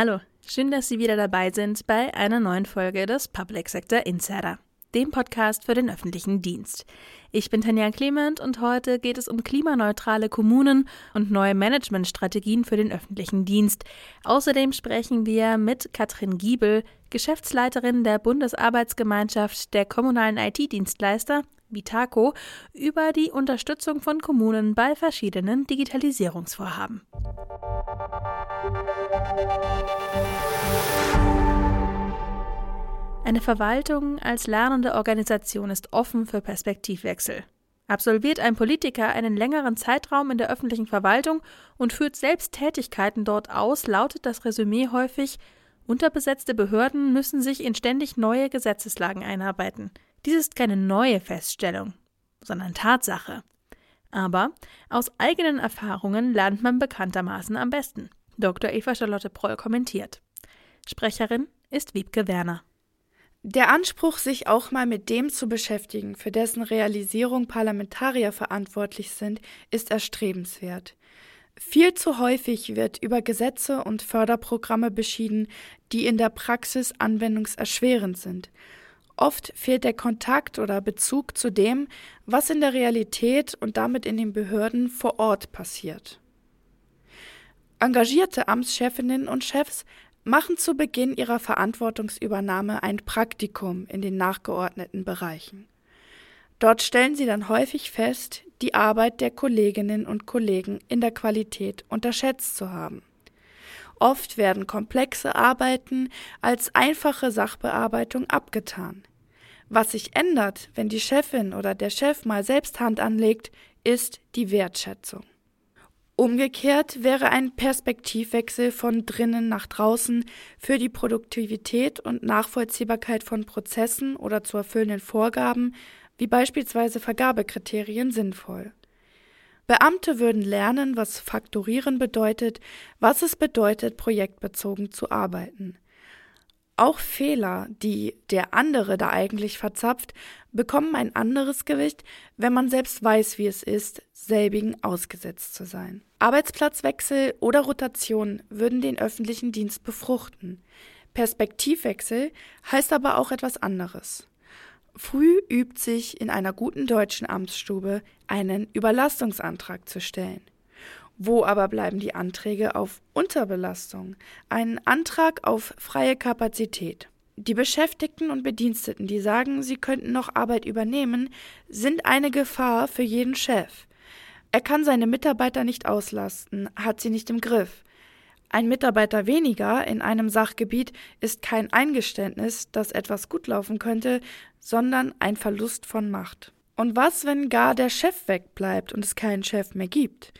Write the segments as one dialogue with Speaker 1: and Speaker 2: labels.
Speaker 1: Hallo, schön, dass Sie wieder dabei sind bei einer neuen Folge des Public Sector Insider, dem Podcast für den öffentlichen Dienst. Ich bin Tanja Clement und heute geht es um klimaneutrale Kommunen und neue Managementstrategien für den öffentlichen Dienst. Außerdem sprechen wir mit Katrin Giebel, Geschäftsleiterin der Bundesarbeitsgemeinschaft der kommunalen IT-Dienstleister Vitaco über die Unterstützung von Kommunen bei verschiedenen Digitalisierungsvorhaben. Eine Verwaltung als lernende Organisation ist offen für Perspektivwechsel. Absolviert ein Politiker einen längeren Zeitraum in der öffentlichen Verwaltung und führt selbst Tätigkeiten dort aus, lautet das Resümee häufig Unterbesetzte Behörden müssen sich in ständig neue Gesetzeslagen einarbeiten. Dies ist keine neue Feststellung, sondern Tatsache. Aber aus eigenen Erfahrungen lernt man bekanntermaßen am besten. Dr. Eva Charlotte Proll kommentiert. Sprecherin ist Wiebke Werner.
Speaker 2: Der Anspruch, sich auch mal mit dem zu beschäftigen, für dessen Realisierung Parlamentarier verantwortlich sind, ist erstrebenswert. Viel zu häufig wird über Gesetze und Förderprogramme beschieden, die in der Praxis anwendungserschwerend sind. Oft fehlt der Kontakt oder Bezug zu dem, was in der Realität und damit in den Behörden vor Ort passiert. Engagierte Amtschefinnen und Chefs machen zu Beginn ihrer Verantwortungsübernahme ein Praktikum in den nachgeordneten Bereichen. Dort stellen sie dann häufig fest, die Arbeit der Kolleginnen und Kollegen in der Qualität unterschätzt zu haben. Oft werden komplexe Arbeiten als einfache Sachbearbeitung abgetan. Was sich ändert, wenn die Chefin oder der Chef mal selbst Hand anlegt, ist die Wertschätzung. Umgekehrt wäre ein Perspektivwechsel von drinnen nach draußen für die Produktivität und Nachvollziehbarkeit von Prozessen oder zu erfüllenden Vorgaben, wie beispielsweise Vergabekriterien, sinnvoll. Beamte würden lernen, was Faktorieren bedeutet, was es bedeutet, projektbezogen zu arbeiten. Auch Fehler, die der andere da eigentlich verzapft, bekommen ein anderes Gewicht, wenn man selbst weiß, wie es ist, selbigen ausgesetzt zu sein. Arbeitsplatzwechsel oder Rotation würden den öffentlichen Dienst befruchten. Perspektivwechsel heißt aber auch etwas anderes. Früh übt sich in einer guten deutschen Amtsstube einen Überlastungsantrag zu stellen. Wo aber bleiben die Anträge auf Unterbelastung? Ein Antrag auf freie Kapazität. Die Beschäftigten und Bediensteten, die sagen, sie könnten noch Arbeit übernehmen, sind eine Gefahr für jeden Chef. Er kann seine Mitarbeiter nicht auslasten, hat sie nicht im Griff. Ein Mitarbeiter weniger in einem Sachgebiet ist kein Eingeständnis, dass etwas gut laufen könnte, sondern ein Verlust von Macht. Und was, wenn gar der Chef wegbleibt und es keinen Chef mehr gibt?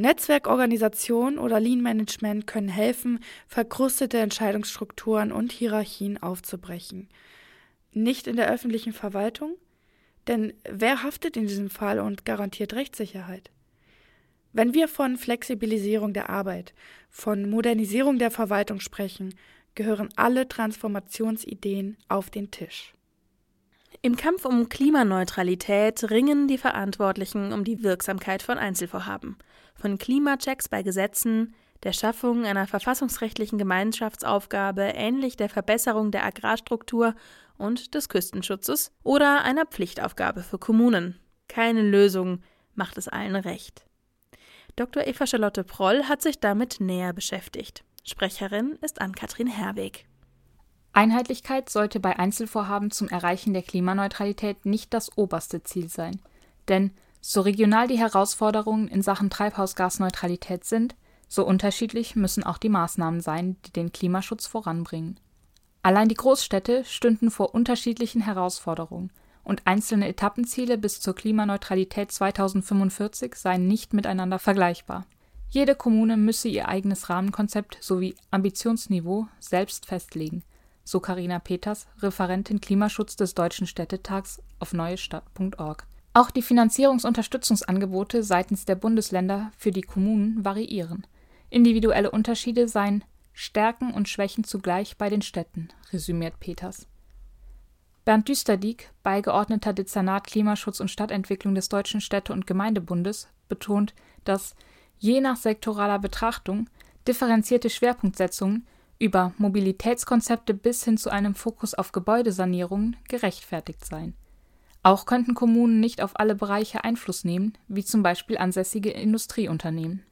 Speaker 2: Netzwerkorganisation oder Lean Management können helfen, verkrustete Entscheidungsstrukturen und Hierarchien aufzubrechen. Nicht in der öffentlichen Verwaltung? Denn wer haftet in diesem Fall und garantiert Rechtssicherheit? Wenn wir von Flexibilisierung der Arbeit, von Modernisierung der Verwaltung sprechen, gehören alle Transformationsideen auf den Tisch.
Speaker 1: Im Kampf um Klimaneutralität ringen die Verantwortlichen um die Wirksamkeit von Einzelvorhaben von Klimachecks bei Gesetzen, der Schaffung einer verfassungsrechtlichen Gemeinschaftsaufgabe ähnlich der Verbesserung der Agrarstruktur und des Küstenschutzes oder einer Pflichtaufgabe für Kommunen. Keine Lösung macht es allen recht. Dr. Eva Charlotte Proll hat sich damit näher beschäftigt. Sprecherin ist Ann-Kathrin Herweg.
Speaker 3: Einheitlichkeit sollte bei Einzelvorhaben zum Erreichen der Klimaneutralität nicht das oberste Ziel sein. Denn so regional die Herausforderungen in Sachen Treibhausgasneutralität sind, so unterschiedlich müssen auch die Maßnahmen sein, die den Klimaschutz voranbringen. Allein die Großstädte stünden vor unterschiedlichen Herausforderungen, und einzelne Etappenziele bis zur Klimaneutralität 2045 seien nicht miteinander vergleichbar. Jede Kommune müsse ihr eigenes Rahmenkonzept sowie Ambitionsniveau selbst festlegen, so Karina Peters, Referentin Klimaschutz des Deutschen Städtetags auf neuestadt.org. Auch die Finanzierungsunterstützungsangebote seitens der Bundesländer für die Kommunen variieren. Individuelle Unterschiede seien Stärken und Schwächen zugleich bei den Städten, resümiert Peters. Bernd Düsterdiek, Beigeordneter Dezernat Klimaschutz und Stadtentwicklung des Deutschen Städte- und Gemeindebundes, betont, dass je nach sektoraler Betrachtung differenzierte Schwerpunktsetzungen über Mobilitätskonzepte bis hin zu einem Fokus auf Gebäudesanierungen gerechtfertigt sein. Auch könnten Kommunen nicht auf alle Bereiche Einfluss nehmen, wie zum Beispiel ansässige Industrieunternehmen.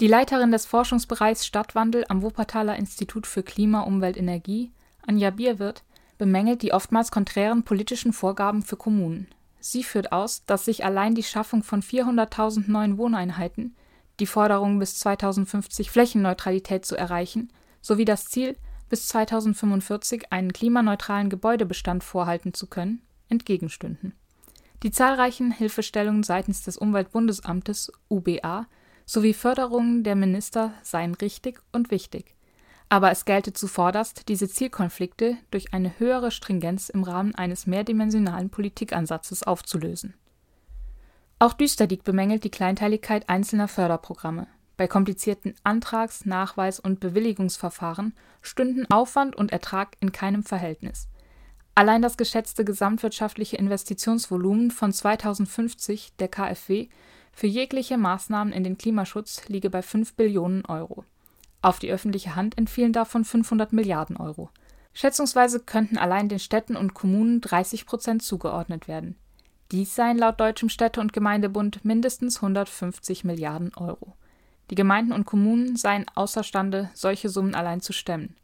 Speaker 3: Die Leiterin des Forschungsbereichs Stadtwandel am Wuppertaler Institut für Klima, Umwelt, Energie, Anja Bierwirth, bemängelt die oftmals konträren politischen Vorgaben für Kommunen. Sie führt aus, dass sich allein die Schaffung von 400.000 neuen Wohneinheiten, die Forderung bis 2050 Flächenneutralität zu erreichen, sowie das Ziel, bis 2045 einen klimaneutralen Gebäudebestand vorhalten zu können, entgegenstünden. Die zahlreichen Hilfestellungen seitens des Umweltbundesamtes UBA sowie Förderungen der Minister seien richtig und wichtig. Aber es gelte zuvorderst, diese Zielkonflikte durch eine höhere Stringenz im Rahmen eines mehrdimensionalen Politikansatzes aufzulösen. Auch Düsterdiek bemängelt die Kleinteiligkeit einzelner Förderprogramme. Bei komplizierten Antrags-, Nachweis- und Bewilligungsverfahren stünden Aufwand und Ertrag in keinem Verhältnis. Allein das geschätzte gesamtwirtschaftliche Investitionsvolumen von 2050 der KfW für jegliche Maßnahmen in den Klimaschutz liege bei 5 Billionen Euro. Auf die öffentliche Hand entfielen davon 500 Milliarden Euro. Schätzungsweise könnten allein den Städten und Kommunen 30 Prozent zugeordnet werden. Dies seien laut Deutschem Städte- und Gemeindebund mindestens 150 Milliarden Euro. Die Gemeinden und Kommunen seien außerstande, solche Summen allein zu stemmen,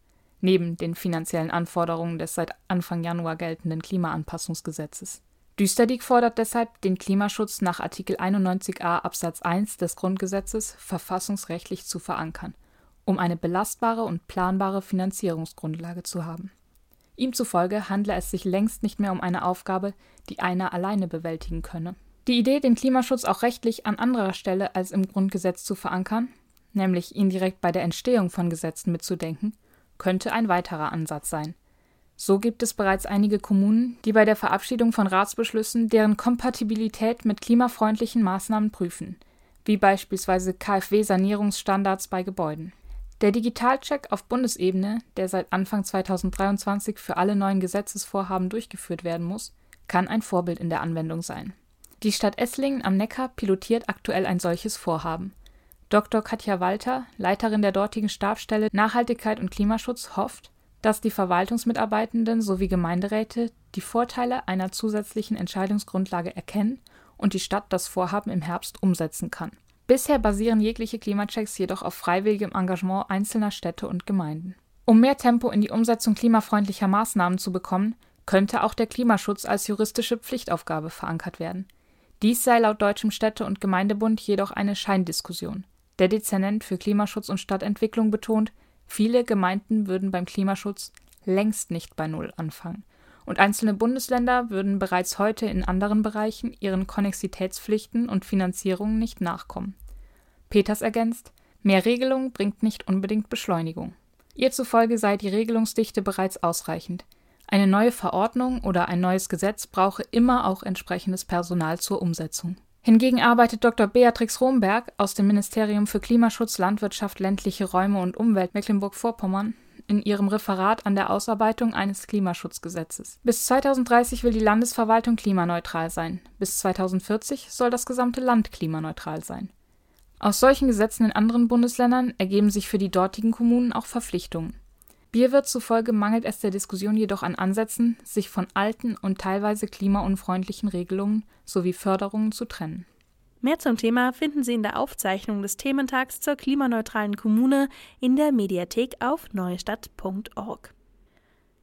Speaker 3: neben den finanziellen Anforderungen des seit Anfang Januar geltenden Klimaanpassungsgesetzes. Düsterdiek fordert deshalb, den Klimaschutz nach Artikel 91a Absatz 1 des Grundgesetzes verfassungsrechtlich zu verankern, um eine belastbare und planbare Finanzierungsgrundlage zu haben. Ihm zufolge handle es sich längst nicht mehr um eine Aufgabe, die einer alleine bewältigen könne. Die Idee, den Klimaschutz auch rechtlich an anderer Stelle als im Grundgesetz zu verankern, nämlich ihn direkt bei der Entstehung von Gesetzen mitzudenken, könnte ein weiterer Ansatz sein. So gibt es bereits einige Kommunen, die bei der Verabschiedung von Ratsbeschlüssen deren Kompatibilität mit klimafreundlichen Maßnahmen prüfen, wie beispielsweise KfW-Sanierungsstandards bei Gebäuden. Der Digitalcheck auf Bundesebene, der seit Anfang 2023 für alle neuen Gesetzesvorhaben durchgeführt werden muss, kann ein Vorbild in der Anwendung sein. Die Stadt Esslingen am Neckar pilotiert aktuell ein solches Vorhaben. Dr. Katja Walter, Leiterin der dortigen Stabsstelle Nachhaltigkeit und Klimaschutz, hofft, dass die Verwaltungsmitarbeitenden sowie Gemeinderäte die Vorteile einer zusätzlichen Entscheidungsgrundlage erkennen und die Stadt das Vorhaben im Herbst umsetzen kann. Bisher basieren jegliche Klimachecks jedoch auf freiwilligem Engagement einzelner Städte und Gemeinden. Um mehr Tempo in die Umsetzung klimafreundlicher Maßnahmen zu bekommen, könnte auch der Klimaschutz als juristische Pflichtaufgabe verankert werden. Dies sei laut Deutschem Städte- und Gemeindebund jedoch eine Scheindiskussion. Der Dezernent für Klimaschutz und Stadtentwicklung betont, Viele Gemeinden würden beim Klimaschutz längst nicht bei Null anfangen, und einzelne Bundesländer würden bereits heute in anderen Bereichen ihren Konnexitätspflichten und Finanzierungen nicht nachkommen. Peters ergänzt, mehr Regelung bringt nicht unbedingt Beschleunigung. Ihr zufolge sei die Regelungsdichte bereits ausreichend. Eine neue Verordnung oder ein neues Gesetz brauche immer auch entsprechendes Personal zur Umsetzung. Hingegen arbeitet Dr. Beatrix Romberg aus dem Ministerium für Klimaschutz, Landwirtschaft, ländliche Räume und Umwelt Mecklenburg-Vorpommern in ihrem Referat an der Ausarbeitung eines Klimaschutzgesetzes. Bis 2030 will die Landesverwaltung klimaneutral sein. Bis 2040 soll das gesamte Land klimaneutral sein. Aus solchen Gesetzen in anderen Bundesländern ergeben sich für die dortigen Kommunen auch Verpflichtungen. Bierwirt zufolge mangelt es der Diskussion jedoch an Ansätzen, sich von alten und teilweise klimaunfreundlichen Regelungen sowie Förderungen zu trennen.
Speaker 1: Mehr zum Thema finden Sie in der Aufzeichnung des Thementags zur klimaneutralen Kommune in der Mediathek auf neustadt.org.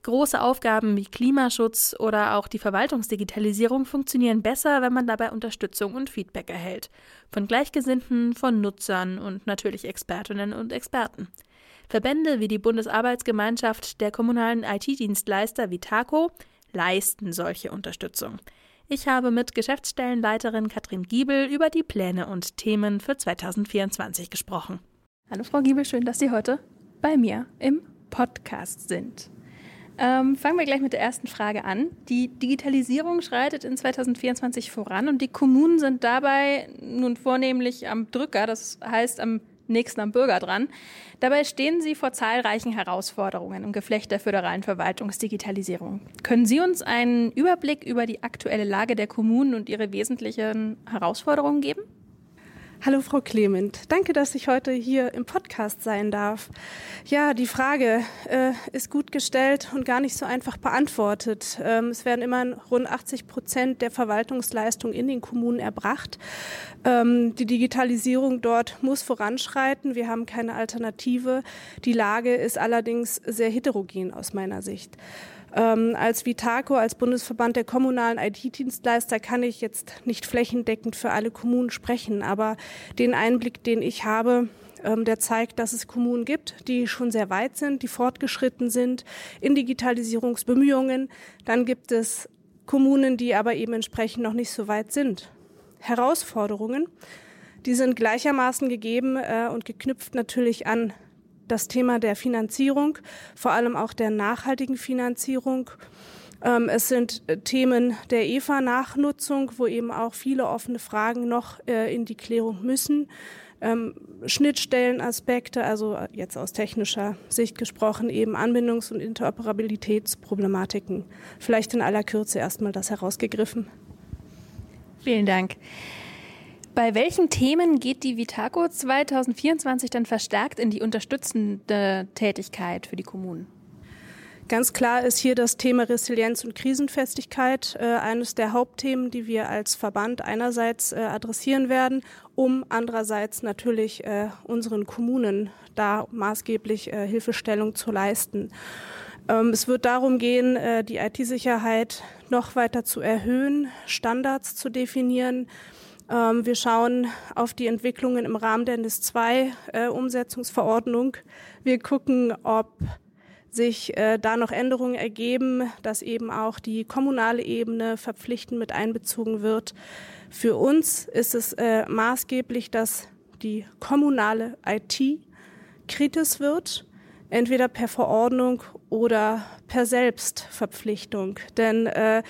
Speaker 1: Große Aufgaben wie Klimaschutz oder auch die Verwaltungsdigitalisierung funktionieren besser, wenn man dabei Unterstützung und Feedback erhält. Von Gleichgesinnten, von Nutzern und natürlich Expertinnen und Experten. Verbände wie die Bundesarbeitsgemeinschaft der kommunalen IT-Dienstleister Vitaco leisten solche Unterstützung. Ich habe mit Geschäftsstellenleiterin Katrin Giebel über die Pläne und Themen für 2024 gesprochen.
Speaker 4: Hallo Frau Giebel, schön, dass Sie heute bei mir im Podcast sind. Ähm, fangen wir gleich mit der ersten Frage an. Die Digitalisierung schreitet in 2024 voran und die Kommunen sind dabei nun vornehmlich am Drücker, das heißt am nächsten am Bürger dran. Dabei stehen Sie vor zahlreichen Herausforderungen im Geflecht der föderalen Verwaltungsdigitalisierung. Können Sie uns einen Überblick über die aktuelle Lage der Kommunen und ihre wesentlichen Herausforderungen geben?
Speaker 5: Hallo Frau Clement, danke, dass ich heute hier im Podcast sein darf. Ja, die Frage äh, ist gut gestellt und gar nicht so einfach beantwortet. Ähm, es werden immer rund 80 Prozent der Verwaltungsleistung in den Kommunen erbracht. Ähm, die Digitalisierung dort muss voranschreiten. Wir haben keine Alternative. Die Lage ist allerdings sehr heterogen aus meiner Sicht. Ähm, als Vitaco, als Bundesverband der kommunalen IT-Dienstleister kann ich jetzt nicht flächendeckend für alle Kommunen sprechen, aber den Einblick, den ich habe, ähm, der zeigt, dass es Kommunen gibt, die schon sehr weit sind, die fortgeschritten sind in Digitalisierungsbemühungen. Dann gibt es Kommunen, die aber eben entsprechend noch nicht so weit sind. Herausforderungen, die sind gleichermaßen gegeben äh, und geknüpft natürlich an das Thema der Finanzierung, vor allem auch der nachhaltigen Finanzierung. Ähm, es sind äh, Themen der EFA-Nachnutzung, wo eben auch viele offene Fragen noch äh, in die Klärung müssen. Ähm, Schnittstellenaspekte, also jetzt aus technischer Sicht gesprochen, eben Anbindungs- und Interoperabilitätsproblematiken. Vielleicht in aller Kürze erstmal das herausgegriffen.
Speaker 4: Vielen Dank. Bei welchen Themen geht die Vitaco 2024 dann verstärkt in die unterstützende Tätigkeit für die Kommunen?
Speaker 5: Ganz klar ist hier das Thema Resilienz und Krisenfestigkeit äh, eines der Hauptthemen, die wir als Verband einerseits äh, adressieren werden, um andererseits natürlich äh, unseren Kommunen da maßgeblich äh, Hilfestellung zu leisten. Ähm, es wird darum gehen, äh, die IT-Sicherheit noch weiter zu erhöhen, Standards zu definieren, ähm, wir schauen auf die Entwicklungen im Rahmen der NIS-2-Umsetzungsverordnung. Äh, wir gucken, ob sich äh, da noch Änderungen ergeben, dass eben auch die kommunale Ebene verpflichtend mit einbezogen wird. Für uns ist es äh, maßgeblich, dass die kommunale IT kritisch wird, entweder per Verordnung oder per Selbstverpflichtung. Denn äh,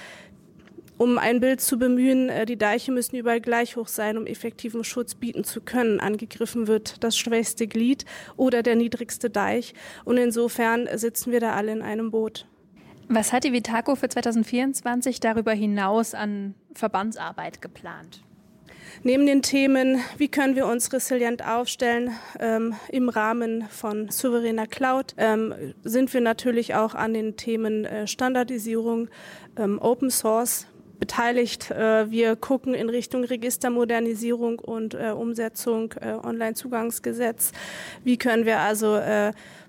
Speaker 5: um ein Bild zu bemühen, äh, die Deiche müssen überall gleich hoch sein, um effektiven Schutz bieten zu können. Angegriffen wird das schwächste Glied oder der niedrigste Deich. Und insofern sitzen wir da alle in einem Boot.
Speaker 4: Was hat die Vitaco für 2024 darüber hinaus an Verbandsarbeit geplant?
Speaker 5: Neben den Themen, wie können wir uns resilient aufstellen ähm, im Rahmen von souveräner Cloud, ähm, sind wir natürlich auch an den Themen äh, Standardisierung, ähm, Open Source beteiligt. Äh, wir gucken in Richtung Registermodernisierung und äh, Umsetzung äh, Onlinezugangsgesetz. Wie können wir also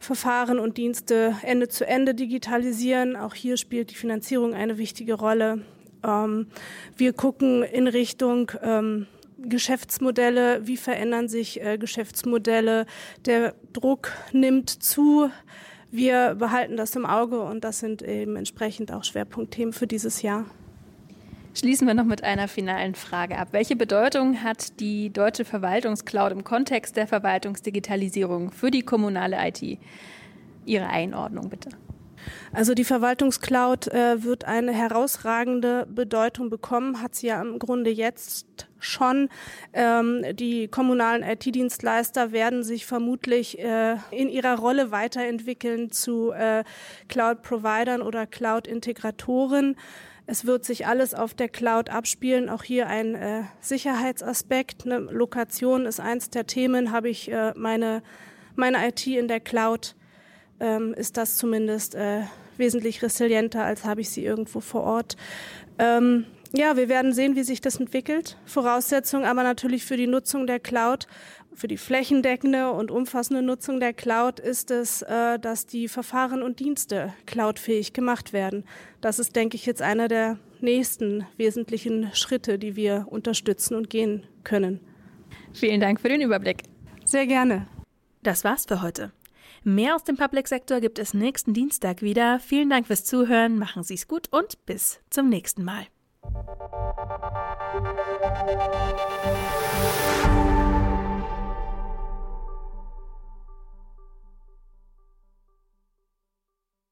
Speaker 5: Verfahren und Dienste Ende zu Ende digitalisieren? Auch hier spielt die Finanzierung eine wichtige Rolle. Ähm, wir gucken in Richtung ähm, Geschäftsmodelle, wie verändern sich äh, Geschäftsmodelle, der Druck nimmt zu. Wir behalten das im Auge und das sind eben entsprechend auch Schwerpunktthemen für dieses Jahr.
Speaker 4: Schließen wir noch mit einer finalen Frage ab. Welche Bedeutung hat die deutsche Verwaltungscloud im Kontext der Verwaltungsdigitalisierung für die kommunale IT? Ihre Einordnung bitte.
Speaker 5: Also die Verwaltungscloud äh, wird eine herausragende Bedeutung bekommen, hat sie ja im Grunde jetzt schon. Ähm, die kommunalen IT-Dienstleister werden sich vermutlich äh, in ihrer Rolle weiterentwickeln zu äh, Cloud-Providern oder Cloud-Integratoren. Es wird sich alles auf der Cloud abspielen. Auch hier ein äh, Sicherheitsaspekt. Eine Lokation ist eins der Themen. Habe ich äh, meine, meine IT in der Cloud, ähm, ist das zumindest äh, wesentlich resilienter, als habe ich sie irgendwo vor Ort. Ähm, ja, wir werden sehen, wie sich das entwickelt. Voraussetzung aber natürlich für die Nutzung der Cloud für die flächendeckende und umfassende Nutzung der Cloud ist es, äh, dass die Verfahren und Dienste cloudfähig gemacht werden. Das ist, denke ich, jetzt einer der nächsten wesentlichen Schritte, die wir unterstützen und gehen können.
Speaker 4: Vielen Dank für den Überblick.
Speaker 5: Sehr gerne.
Speaker 1: Das war's für heute. Mehr aus dem Public Sektor gibt es nächsten Dienstag wieder. Vielen Dank fürs Zuhören, machen Sie's gut und bis zum nächsten Mal.